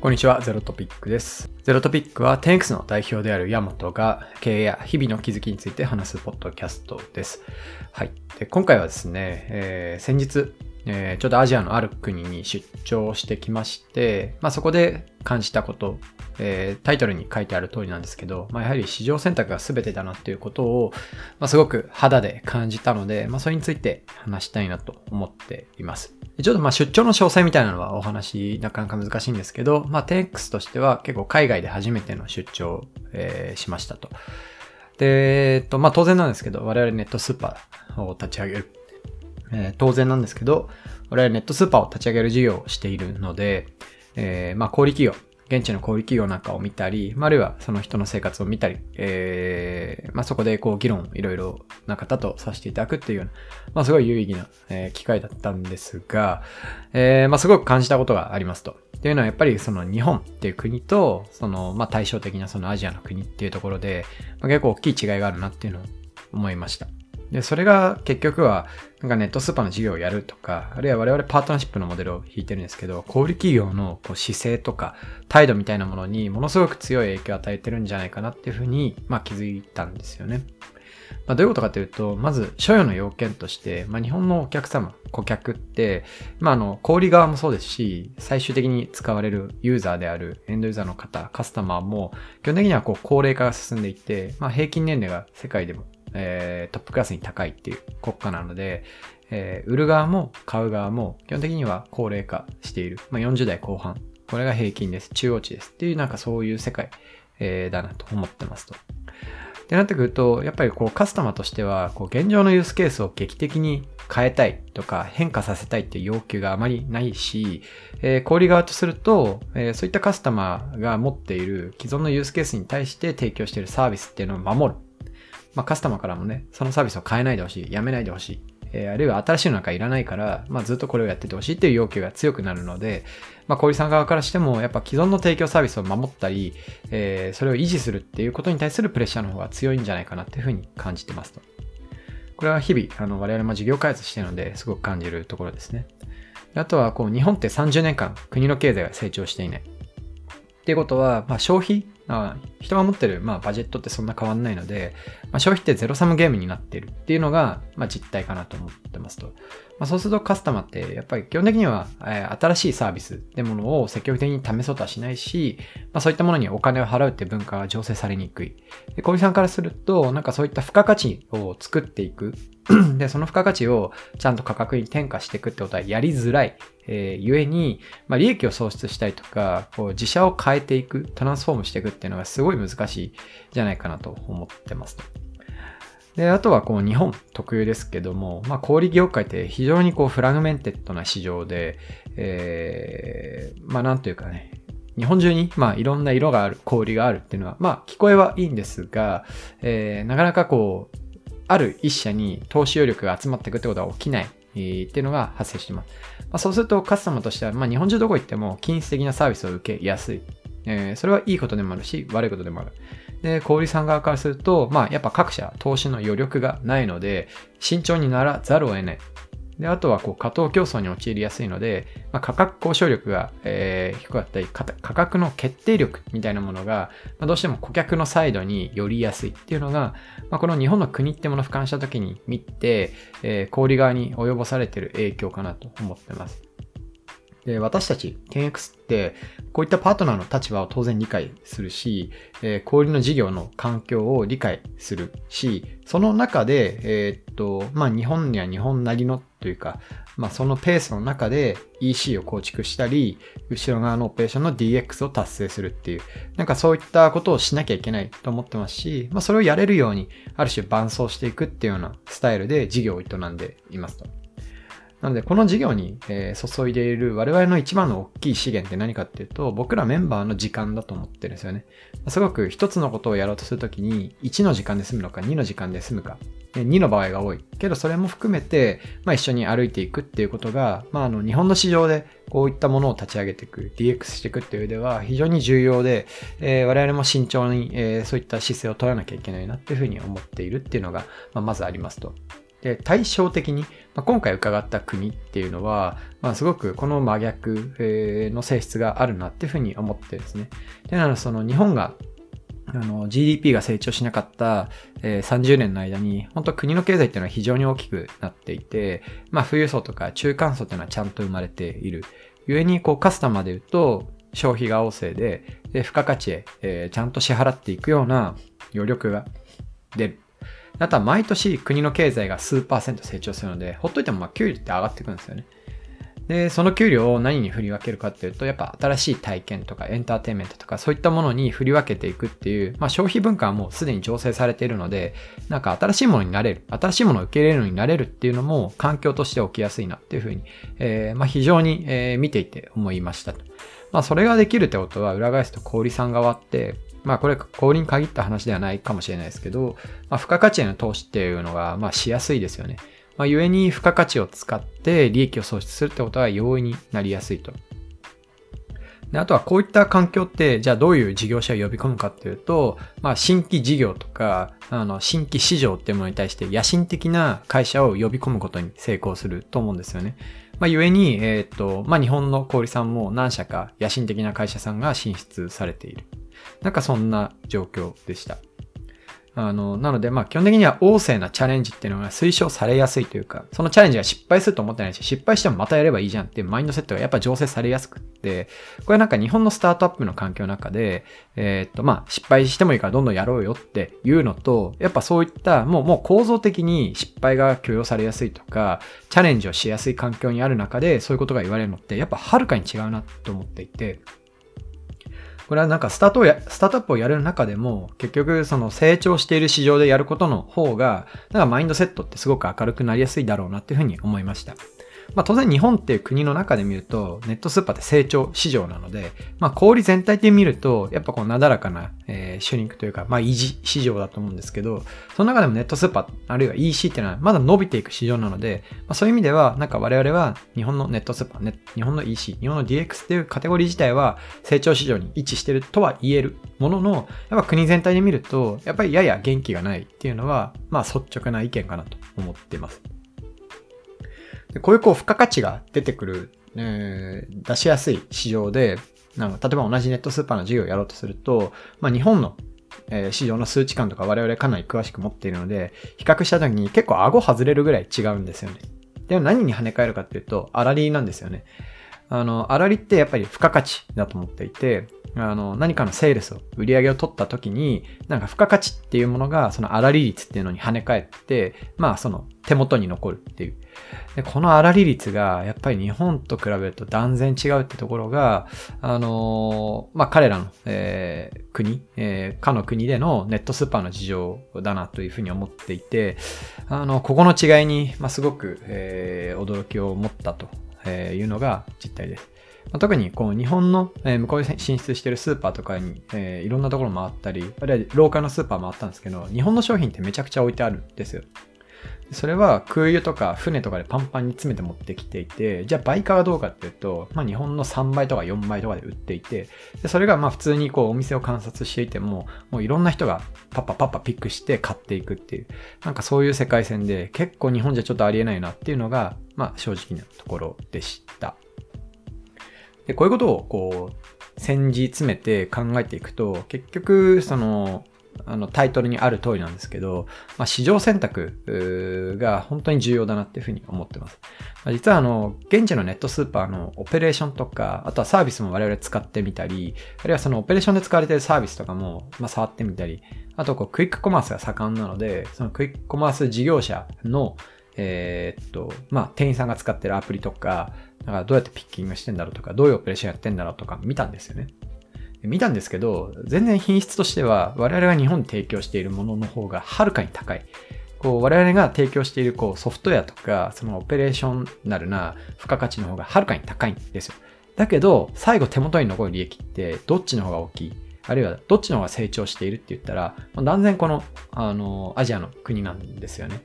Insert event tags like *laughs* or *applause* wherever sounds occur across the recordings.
こんにちは、ゼロトピックです。ゼロトピックは 10X の代表であるヤマトが経営や日々の気づきについて話すポッドキャストです。はい。で今回はですね、えー、先日、えー、ちょっとアジアのある国に出張してきまして、まあ、そこで感じたこと、えー、タイトルに書いてある通りなんですけど、まあ、やはり市場選択が全てだなっていうことを、まあ、すごく肌で感じたので、まあ、それについて話したいなと思っています。ちょっとまあ出張の詳細みたいなのはお話なかなか難しいんですけど、まあ 10X としては結構海外で初めての出張、えー、しましたと。で、えっと、まあ当然なんですけど、我々ネットスーパーを立ち上げるえー、当然なんですけど、我々ネットスーパーを立ち上げる事業をしているので、えー、まあ、小売企業、現地の小売企業なんかを見たり、まあ、あるいはその人の生活を見たり、えー、まあ、そこでこう議論をいろいろな方とさせていただくっていうような、まあ、すごい有意義な、え、機会だったんですが、えー、まあ、すごく感じたことがありますと。っていうのはやっぱりその日本っていう国と、その、まあ、対照的なそのアジアの国っていうところで、まあ、結構大きい違いがあるなっていうのを思いました。で、それが結局は、なんかネットスーパーの事業をやるとか、あるいは我々パートナーシップのモデルを引いてるんですけど、小売企業のこう姿勢とか態度みたいなものにものすごく強い影響を与えてるんじゃないかなっていうふうに、まあ気づいたんですよね。まあ、どういうことかというと、まず、所与の要件として、まあ、日本のお客様、顧客って、まあ、あの、小売側もそうですし、最終的に使われるユーザーであるエンドユーザーの方、カスタマーも、基本的にはこう、高齢化が進んでいて、まあ、平均年齢が世界でもえー、トップクラスに高いっていう国家なので、えー、売る側も買う側も基本的には高齢化している。まあ、40代後半。これが平均です。中央値です。っていうなんかそういう世界、えー、だなと思ってますと。ってなってくると、やっぱりこうカスタマーとしては、こう現状のユースケースを劇的に変えたいとか変化させたいっていう要求があまりないし、えー、小売側とすると、えー、そういったカスタマーが持っている既存のユースケースに対して提供しているサービスっていうのを守る。まあ、カスタマーからもね、そのサービスを変えないでほしい、やめないでほしい、えー、あるいは新しいのなんかいらないから、まあ、ずっとこれをやっててほしいっていう要求が強くなるので、まあ、小売さん側からしても、やっぱ既存の提供サービスを守ったり、えー、それを維持するっていうことに対するプレッシャーの方が強いんじゃないかなっていうふうに感じてますと。これは日々、あの、我々も事業開発してるので、すごく感じるところですね。あとは、こう、日本って30年間、国の経済が成長していない。っていうことは、まあ、消費あ人が持ってる、まあ、バジェットってそんな変わんないので、まあ、消費ってゼロサムゲームになってるっていうのが、まあ、実態かなと思ってますと。まあ、そうするとカスタマーってやっぱり基本的には、えー、新しいサービスってものを積極的に試そうとはしないし、まあ、そういったものにお金を払うって文化が醸成されにくい。で、小木さんからすると、なんかそういった付加価値を作っていく。*clears throat* で、その付加価値をちゃんと価格に転嫁していくってことはやりづらい。えー、ゆえに、まあ、利益を創出したりとか、こう自社を変えていく、トランスフォームしていくっていうのがすごい難しいじゃないかなと思ってますと。で、あとはこう日本特有ですけども、まあ小売業界って非常にこう fragmented な市場で、えー、まあなんというかね、日本中に、まあ、いろんな色がある、小売があるっていうのは、まあ、聞こえはいいんですが、えー、なかなかこう、ある一社に投資余力が集まっていくってことは起きない、え、っていうのが発生してます。まあ、そうすると、カスタマーとしては、まあ、日本中どこ行っても、均質的なサービスを受けやすい。えー、それはいいことでもあるし、悪いことでもある。で、小売さん側からすると、まあ、やっぱ各社投資の余力がないので、慎重にならざるを得ない。で、あとは、こう、過当競争に陥りやすいので、まあ、価格交渉力が、えー、低かったり、価格の決定力みたいなものが、まあ、どうしても顧客のサイドに寄りやすいっていうのが、まあ、この日本の国ってものを俯瞰した時に見て、えー、小売側に及ぼされている影響かなと思ってます。で、私たち、10X って、こういったパートナーの立場を当然理解するし、えー、小売の事業の環境を理解するし、その中で、えー、っと、まあ、日本には日本なりのというか、まあ、そのペースの中で EC を構築したり、後ろ側のオペレーションの DX を達成するっていう、なんかそういったことをしなきゃいけないと思ってますし、まあ、それをやれるように、ある種伴走していくっていうようなスタイルで事業を営んでいますと。なので、この事業に、え注いでいる我々の一番の大きい資源って何かっていうと、僕らメンバーの時間だと思ってるんですよね。すごく一つのことをやろうとするときに、1の時間で済むのか、2の時間で済むか、2の場合が多い。けど、それも含めて、まあ、一緒に歩いていくっていうことが、まあ、あの、日本の市場でこういったものを立ち上げていく、DX していくっていう上では非常に重要で、えー、我々も慎重に、えー、そういった姿勢を取らなきゃいけないなっていうふうに思っているっていうのが、まあ、まずありますと。で、対照的に、まあ、今回伺った国っていうのは、まあ、すごくこの真逆の性質があるなっていうふうに思ってですね。で、なのその日本があの GDP が成長しなかった、えー、30年の間に、本当国の経済っていうのは非常に大きくなっていて、まあ富裕層とか中間層っていうのはちゃんと生まれている。故にこうカスタマーで言うと、消費が旺盛で、で付加価値へ、えー、ちゃんと支払っていくような余力が出る。あとは毎年国の経済が数パーセント成長するので、ほっといてもまあ給料って上がってくるんですよね。で、その給料を何に振り分けるかっていうと、やっぱ新しい体験とかエンターテインメントとかそういったものに振り分けていくっていう、まあ消費文化はもうすでに醸成されているので、なんか新しいものになれる、新しいものを受け入れるようになれるっていうのも環境として起きやすいなっていうふうに、えー、まあ非常に、えー、見ていて思いました。まあそれができるってことは裏返すと小売さん側って、まあこれ小売に限った話ではないかもしれないですけど、まあ付加価値への投資っていうのがまあしやすいですよね。まあ、故に付加価値を使って利益を創出するってことは容易になりやすいと。であとはこういった環境って、じゃあどういう事業者を呼び込むかっていうと、まあ新規事業とか、あの新規市場っていうものに対して野心的な会社を呼び込むことに成功すると思うんですよね。まあ故に、えっ、と、まあ日本の小売さんも何社か野心的な会社さんが進出されている。なんかそんな状況でした。あの、なので、まあ、基本的には旺盛なチャレンジっていうのが推奨されやすいというか、そのチャレンジが失敗すると思ってないし、失敗してもまたやればいいじゃんっていうマインドセットがやっぱ醸成されやすくって、これなんか日本のスタートアップの環境の中で、えー、っと、まあ、失敗してもいいからどんどんやろうよっていうのと、やっぱそういった、もう、もう構造的に失敗が許容されやすいとか、チャレンジをしやすい環境にある中で、そういうことが言われるのって、やっぱはるかに違うなと思っていて、これはなんかスタートや、スタートアップをやる中でも、結局その成長している市場でやることの方が、なんかマインドセットってすごく明るくなりやすいだろうなっていうふうに思いました。まあ当然日本っていう国の中で見ると、ネットスーパーって成長市場なので、まあ小売全体で見ると、やっぱこうなだらかな、えー、シュリンクというか、まあ維持市場だと思うんですけど、その中でもネットスーパー、あるいは EC っていうのはまだ伸びていく市場なので、まあそういう意味では、なんか我々は日本のネットスーパー、日本の EC、日本の DX っていうカテゴリー自体は成長市場に位置してるとは言えるものの、やっぱ国全体で見ると、やっぱりやや元気がないっていうのは、まあ率直な意見かなと思ってます。でこういうこう付加価値が出てくる、えー、出しやすい市場で、なんか例えば同じネットスーパーの事業をやろうとすると、まあ日本のえー、市場の数値感とか我々かなり詳しく持っているので、比較した時に結構顎外れるぐらい違うんですよね。でも何に跳ね返るかっていうと、粗利なんですよね。あの、粗利ってやっぱり付加価値だと思っていて、あの、何かのセールスを、売り上げを取った時に、なんか付加価値っていうものが、その粗利率っていうのに跳ね返って、まあその手元に残るっていう。でこの粗利率が、やっぱり日本と比べると断然違うってところが、あのまあ彼らの、えー、国、えー、かの国でのネットスーパーの事情だなというふうに思っていて、あの、ここの違いに、まあ、すごく、えー、驚きを持ったというのが実態です。特にこう日本の、え、向こうに進出してるスーパーとかに、えー、いろんなところ回ったり、あるいはローカルのスーパー回ったんですけど、日本の商品ってめちゃくちゃ置いてあるんですよ。それは空輸とか船とかでパンパンに詰めて持ってきていて、じゃあ倍価がどうかっていうと、まあ日本の3倍とか4倍とかで売っていて、でそれがまあ普通にこうお店を観察していても、もういろんな人がパッパパッパピックして買っていくっていう、なんかそういう世界線で結構日本じゃちょっとありえないなっていうのが、まあ正直なところでした。で、こういうことをこう、戦時詰めて考えていくと、結局、その、あのタイトルにある通りなんですけど、まあ、市場選択が本当に重要だなっていうふうに思ってます。まあ、実はあの、現地のネットスーパーのオペレーションとか、あとはサービスも我々使ってみたり、あるいはそのオペレーションで使われているサービスとかも、まあ、触ってみたり、あとこうクイックコマースが盛んなので、そのクイックコマース事業者の、えー、っと、まあ、店員さんが使ってるアプリとか、だからどうやってピッキングしてんだろうとか、どういうオペレーションやってんだろうとか見たんですよね。見たんですけど、全然品質としては我々が日本に提供しているものの方がはるかに高い。こう我々が提供しているこうソフトウェアとか、そのオペレーショナルな付加価値の方がはるかに高いんですよ。だけど、最後手元に残る利益ってどっちの方が大きい？あるいはどっちの方が成長しているって言ったら、断然この、あの、アジアの国なんですよね。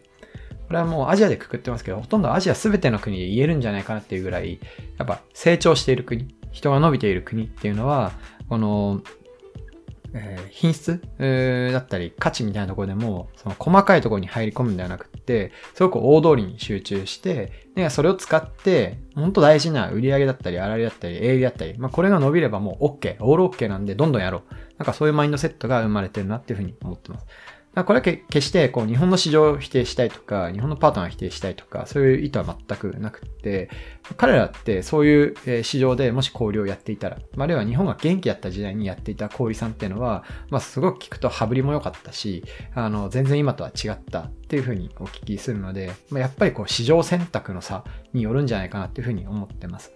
これはもうアジアでくくってますけど、ほとんどアジア全ての国で言えるんじゃないかなっていうぐらい、やっぱ成長している国、人が伸びている国っていうのは、この、えー、品質、えー、だったり価値みたいなところでも、その細かいところに入り込むんではなくって、すごく大通りに集中して、でそれを使って、ほんと大事な売り上げだったり、あられだったり、営利だったり、まあこれが伸びればもう OK、オール OK なんでどんどんやろう。なんかそういうマインドセットが生まれてるなっていうふうに思ってます。これは決してこう日本の市場を否定したいとか、日本のパートナーを否定したいとか、そういう意図は全くなくて、彼らってそういう市場でもし小売をやっていたら、あるいは日本が元気だった時代にやっていた小売さんっていうのは、まあ、すごく聞くと羽振りも良かったし、あの、全然今とは違ったっていうふうにお聞きするので、まあ、やっぱりこう市場選択の差によるんじゃないかなっていうふうに思ってます。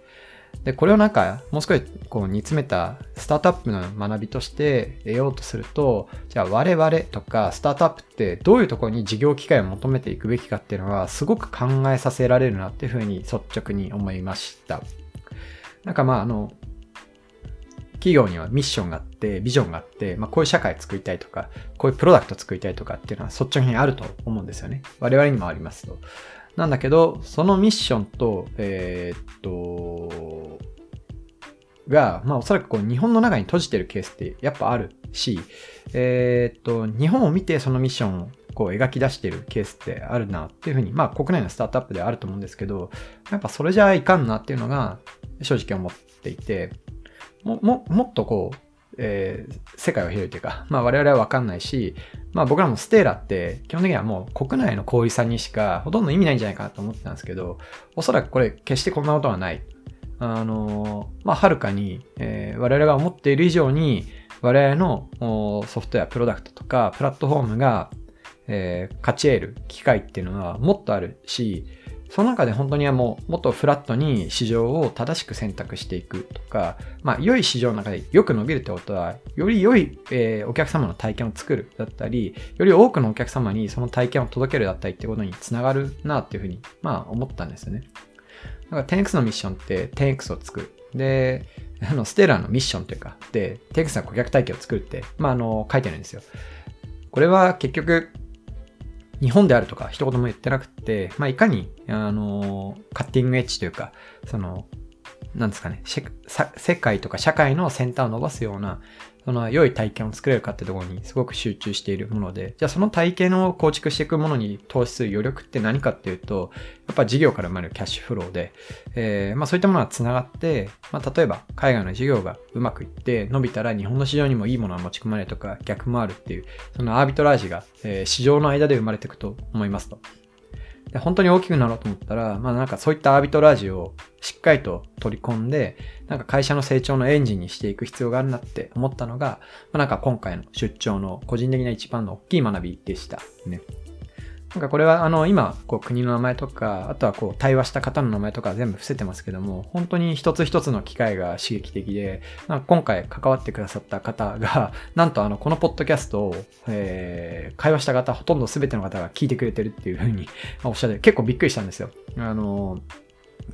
で、これをなんか、もう少しこう煮詰めたスタートアップの学びとして得ようとすると、じゃあ我々とかスタートアップってどういうところに事業機会を求めていくべきかっていうのはすごく考えさせられるなっていうふうに率直に思いました。なんかまああの、企業にはミッションがあって、ビジョンがあって、まあ、こういう社会作りたいとか、こういうプロダクト作りたいとかっていうのは率直にあると思うんですよね。我々にもありますと。なんだけど、そのミッションと、えー、っと、が、まあおそらくこう日本の中に閉じてるケースってやっぱあるし、えー、っと、日本を見てそのミッションをこう描き出してるケースってあるなっていうふうに、まあ国内のスタートアップではあると思うんですけど、やっぱそれじゃいかんなっていうのが正直思っていて、も、も、もっとこう、えー、世界は広いというか、まあ我々はわかんないし、まあ僕らもステーラって基本的にはもう国内の小売さんにしかほとんど意味ないんじゃないかなと思ってたんですけど、おそらくこれ決してこんなことはない。あのまあはるかに、えー、我々が思っている以上に我々のソフトウェア、プロダクトとかプラットフォームが、えー、勝ち得る機会っていうのはもっとあるし、その中で本当にはもうもっとフラットに市場を正しく選択していくとか、まあ良い市場の中でよく伸びるってことは、より良い、えー、お客様の体験を作るだったり、より多くのお客様にその体験を届けるだったりってことにつながるなっていうふうに、まあ思ったんですよね。だから 10X のミッションって 10X を作る。で、あの、ステーラーのミッションというか、で、10X の顧客体験を作るって、まああの、書いてるんですよ。これは結局、日本であるとか一言も言ってなくて、まあ、いかに、あの、カッティングエッジというか、その、なんですかね、世界とか社会の先端を伸ばすような、その良い体験を作れるかってところにすごく集中しているもので、じゃあその体験を構築していくものに投資する余力って何かっていうと、やっぱ事業から生まれるキャッシュフローで、えー、まあそういったものが繋がって、まあ例えば海外の事業がうまくいって伸びたら日本の市場にもいいものが持ち込まれるとか逆もあるっていう、そのアービトラージが、えー、市場の間で生まれていくと思いますと。で本当に大きくなろうと思ったら、まあなんかそういったアービトラージをしっかりと取り込んで、なんか会社の成長のエンジンにしていく必要があるなって思ったのが、まあなんか今回の出張の個人的な一番の大きい学びでしたね。なんかこれはあの今こう国の名前とか、あとはこう対話した方の名前とか全部伏せてますけども、本当に一つ一つの機会が刺激的で、ま今回関わってくださった方が、*laughs* なんとあのこのポッドキャストを、えー、会話した方、ほとんど全ての方が聞いてくれてるっていうふうに *laughs* おっしゃって、結構びっくりしたんですよ。あの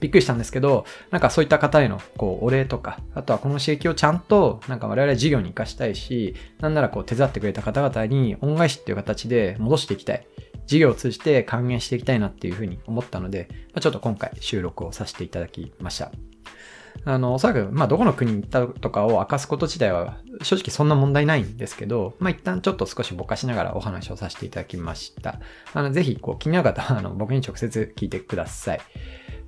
びっくりしたんですけど、なんかそういった方へのこうお礼とか、あとはこの刺激をちゃんとなんか我々事業に活かしたいし、なんならこう手伝ってくれた方々に恩返しっていう形で戻していきたい。事業を通じて還元していきたいなっていうふうに思ったので、ま、ちょっと今回収録をさせていただきました。あの、おそらく、まあ、どこの国に行ったとかを明かすこと自体は、正直そんな問題ないんですけど、まあ、一旦ちょっと少しぼかしながらお話をさせていただきました。あの、ぜひ、こう、気になる方は、あの、僕に直接聞いてください。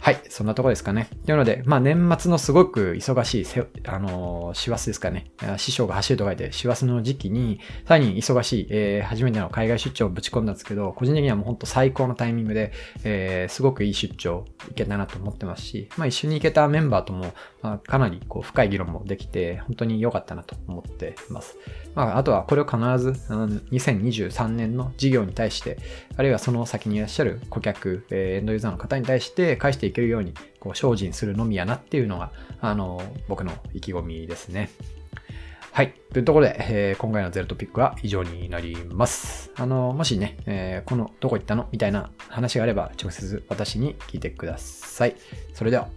はい、そんなとこですかね。というので、まあ年末のすごく忙しい、あの、師走ですかね。師匠が走ると書いて、師走の時期に、さらに忙しい、えー、初めての海外出張をぶち込んだんですけど、個人的にはもう本当最高のタイミングで、えー、すごくいい出張行けたなと思ってますし、まあ一緒に行けたメンバーとも、まあ、かなりこう深い議論もできて、本当に良かったなと思ってます。まあ、あとはこれを必ず、2023年の事業に対して、あるいはその先にいらっしゃる顧客、えー、エンドユーザーの方に対して返していけるように、こう、精進するのみやなっていうのが、あの、僕の意気込みですね。はい。というところで、えー、今回のゼロトピックは以上になります。あの、もしね、えー、この、どこ行ったのみたいな話があれば、直接私に聞いてください。それでは。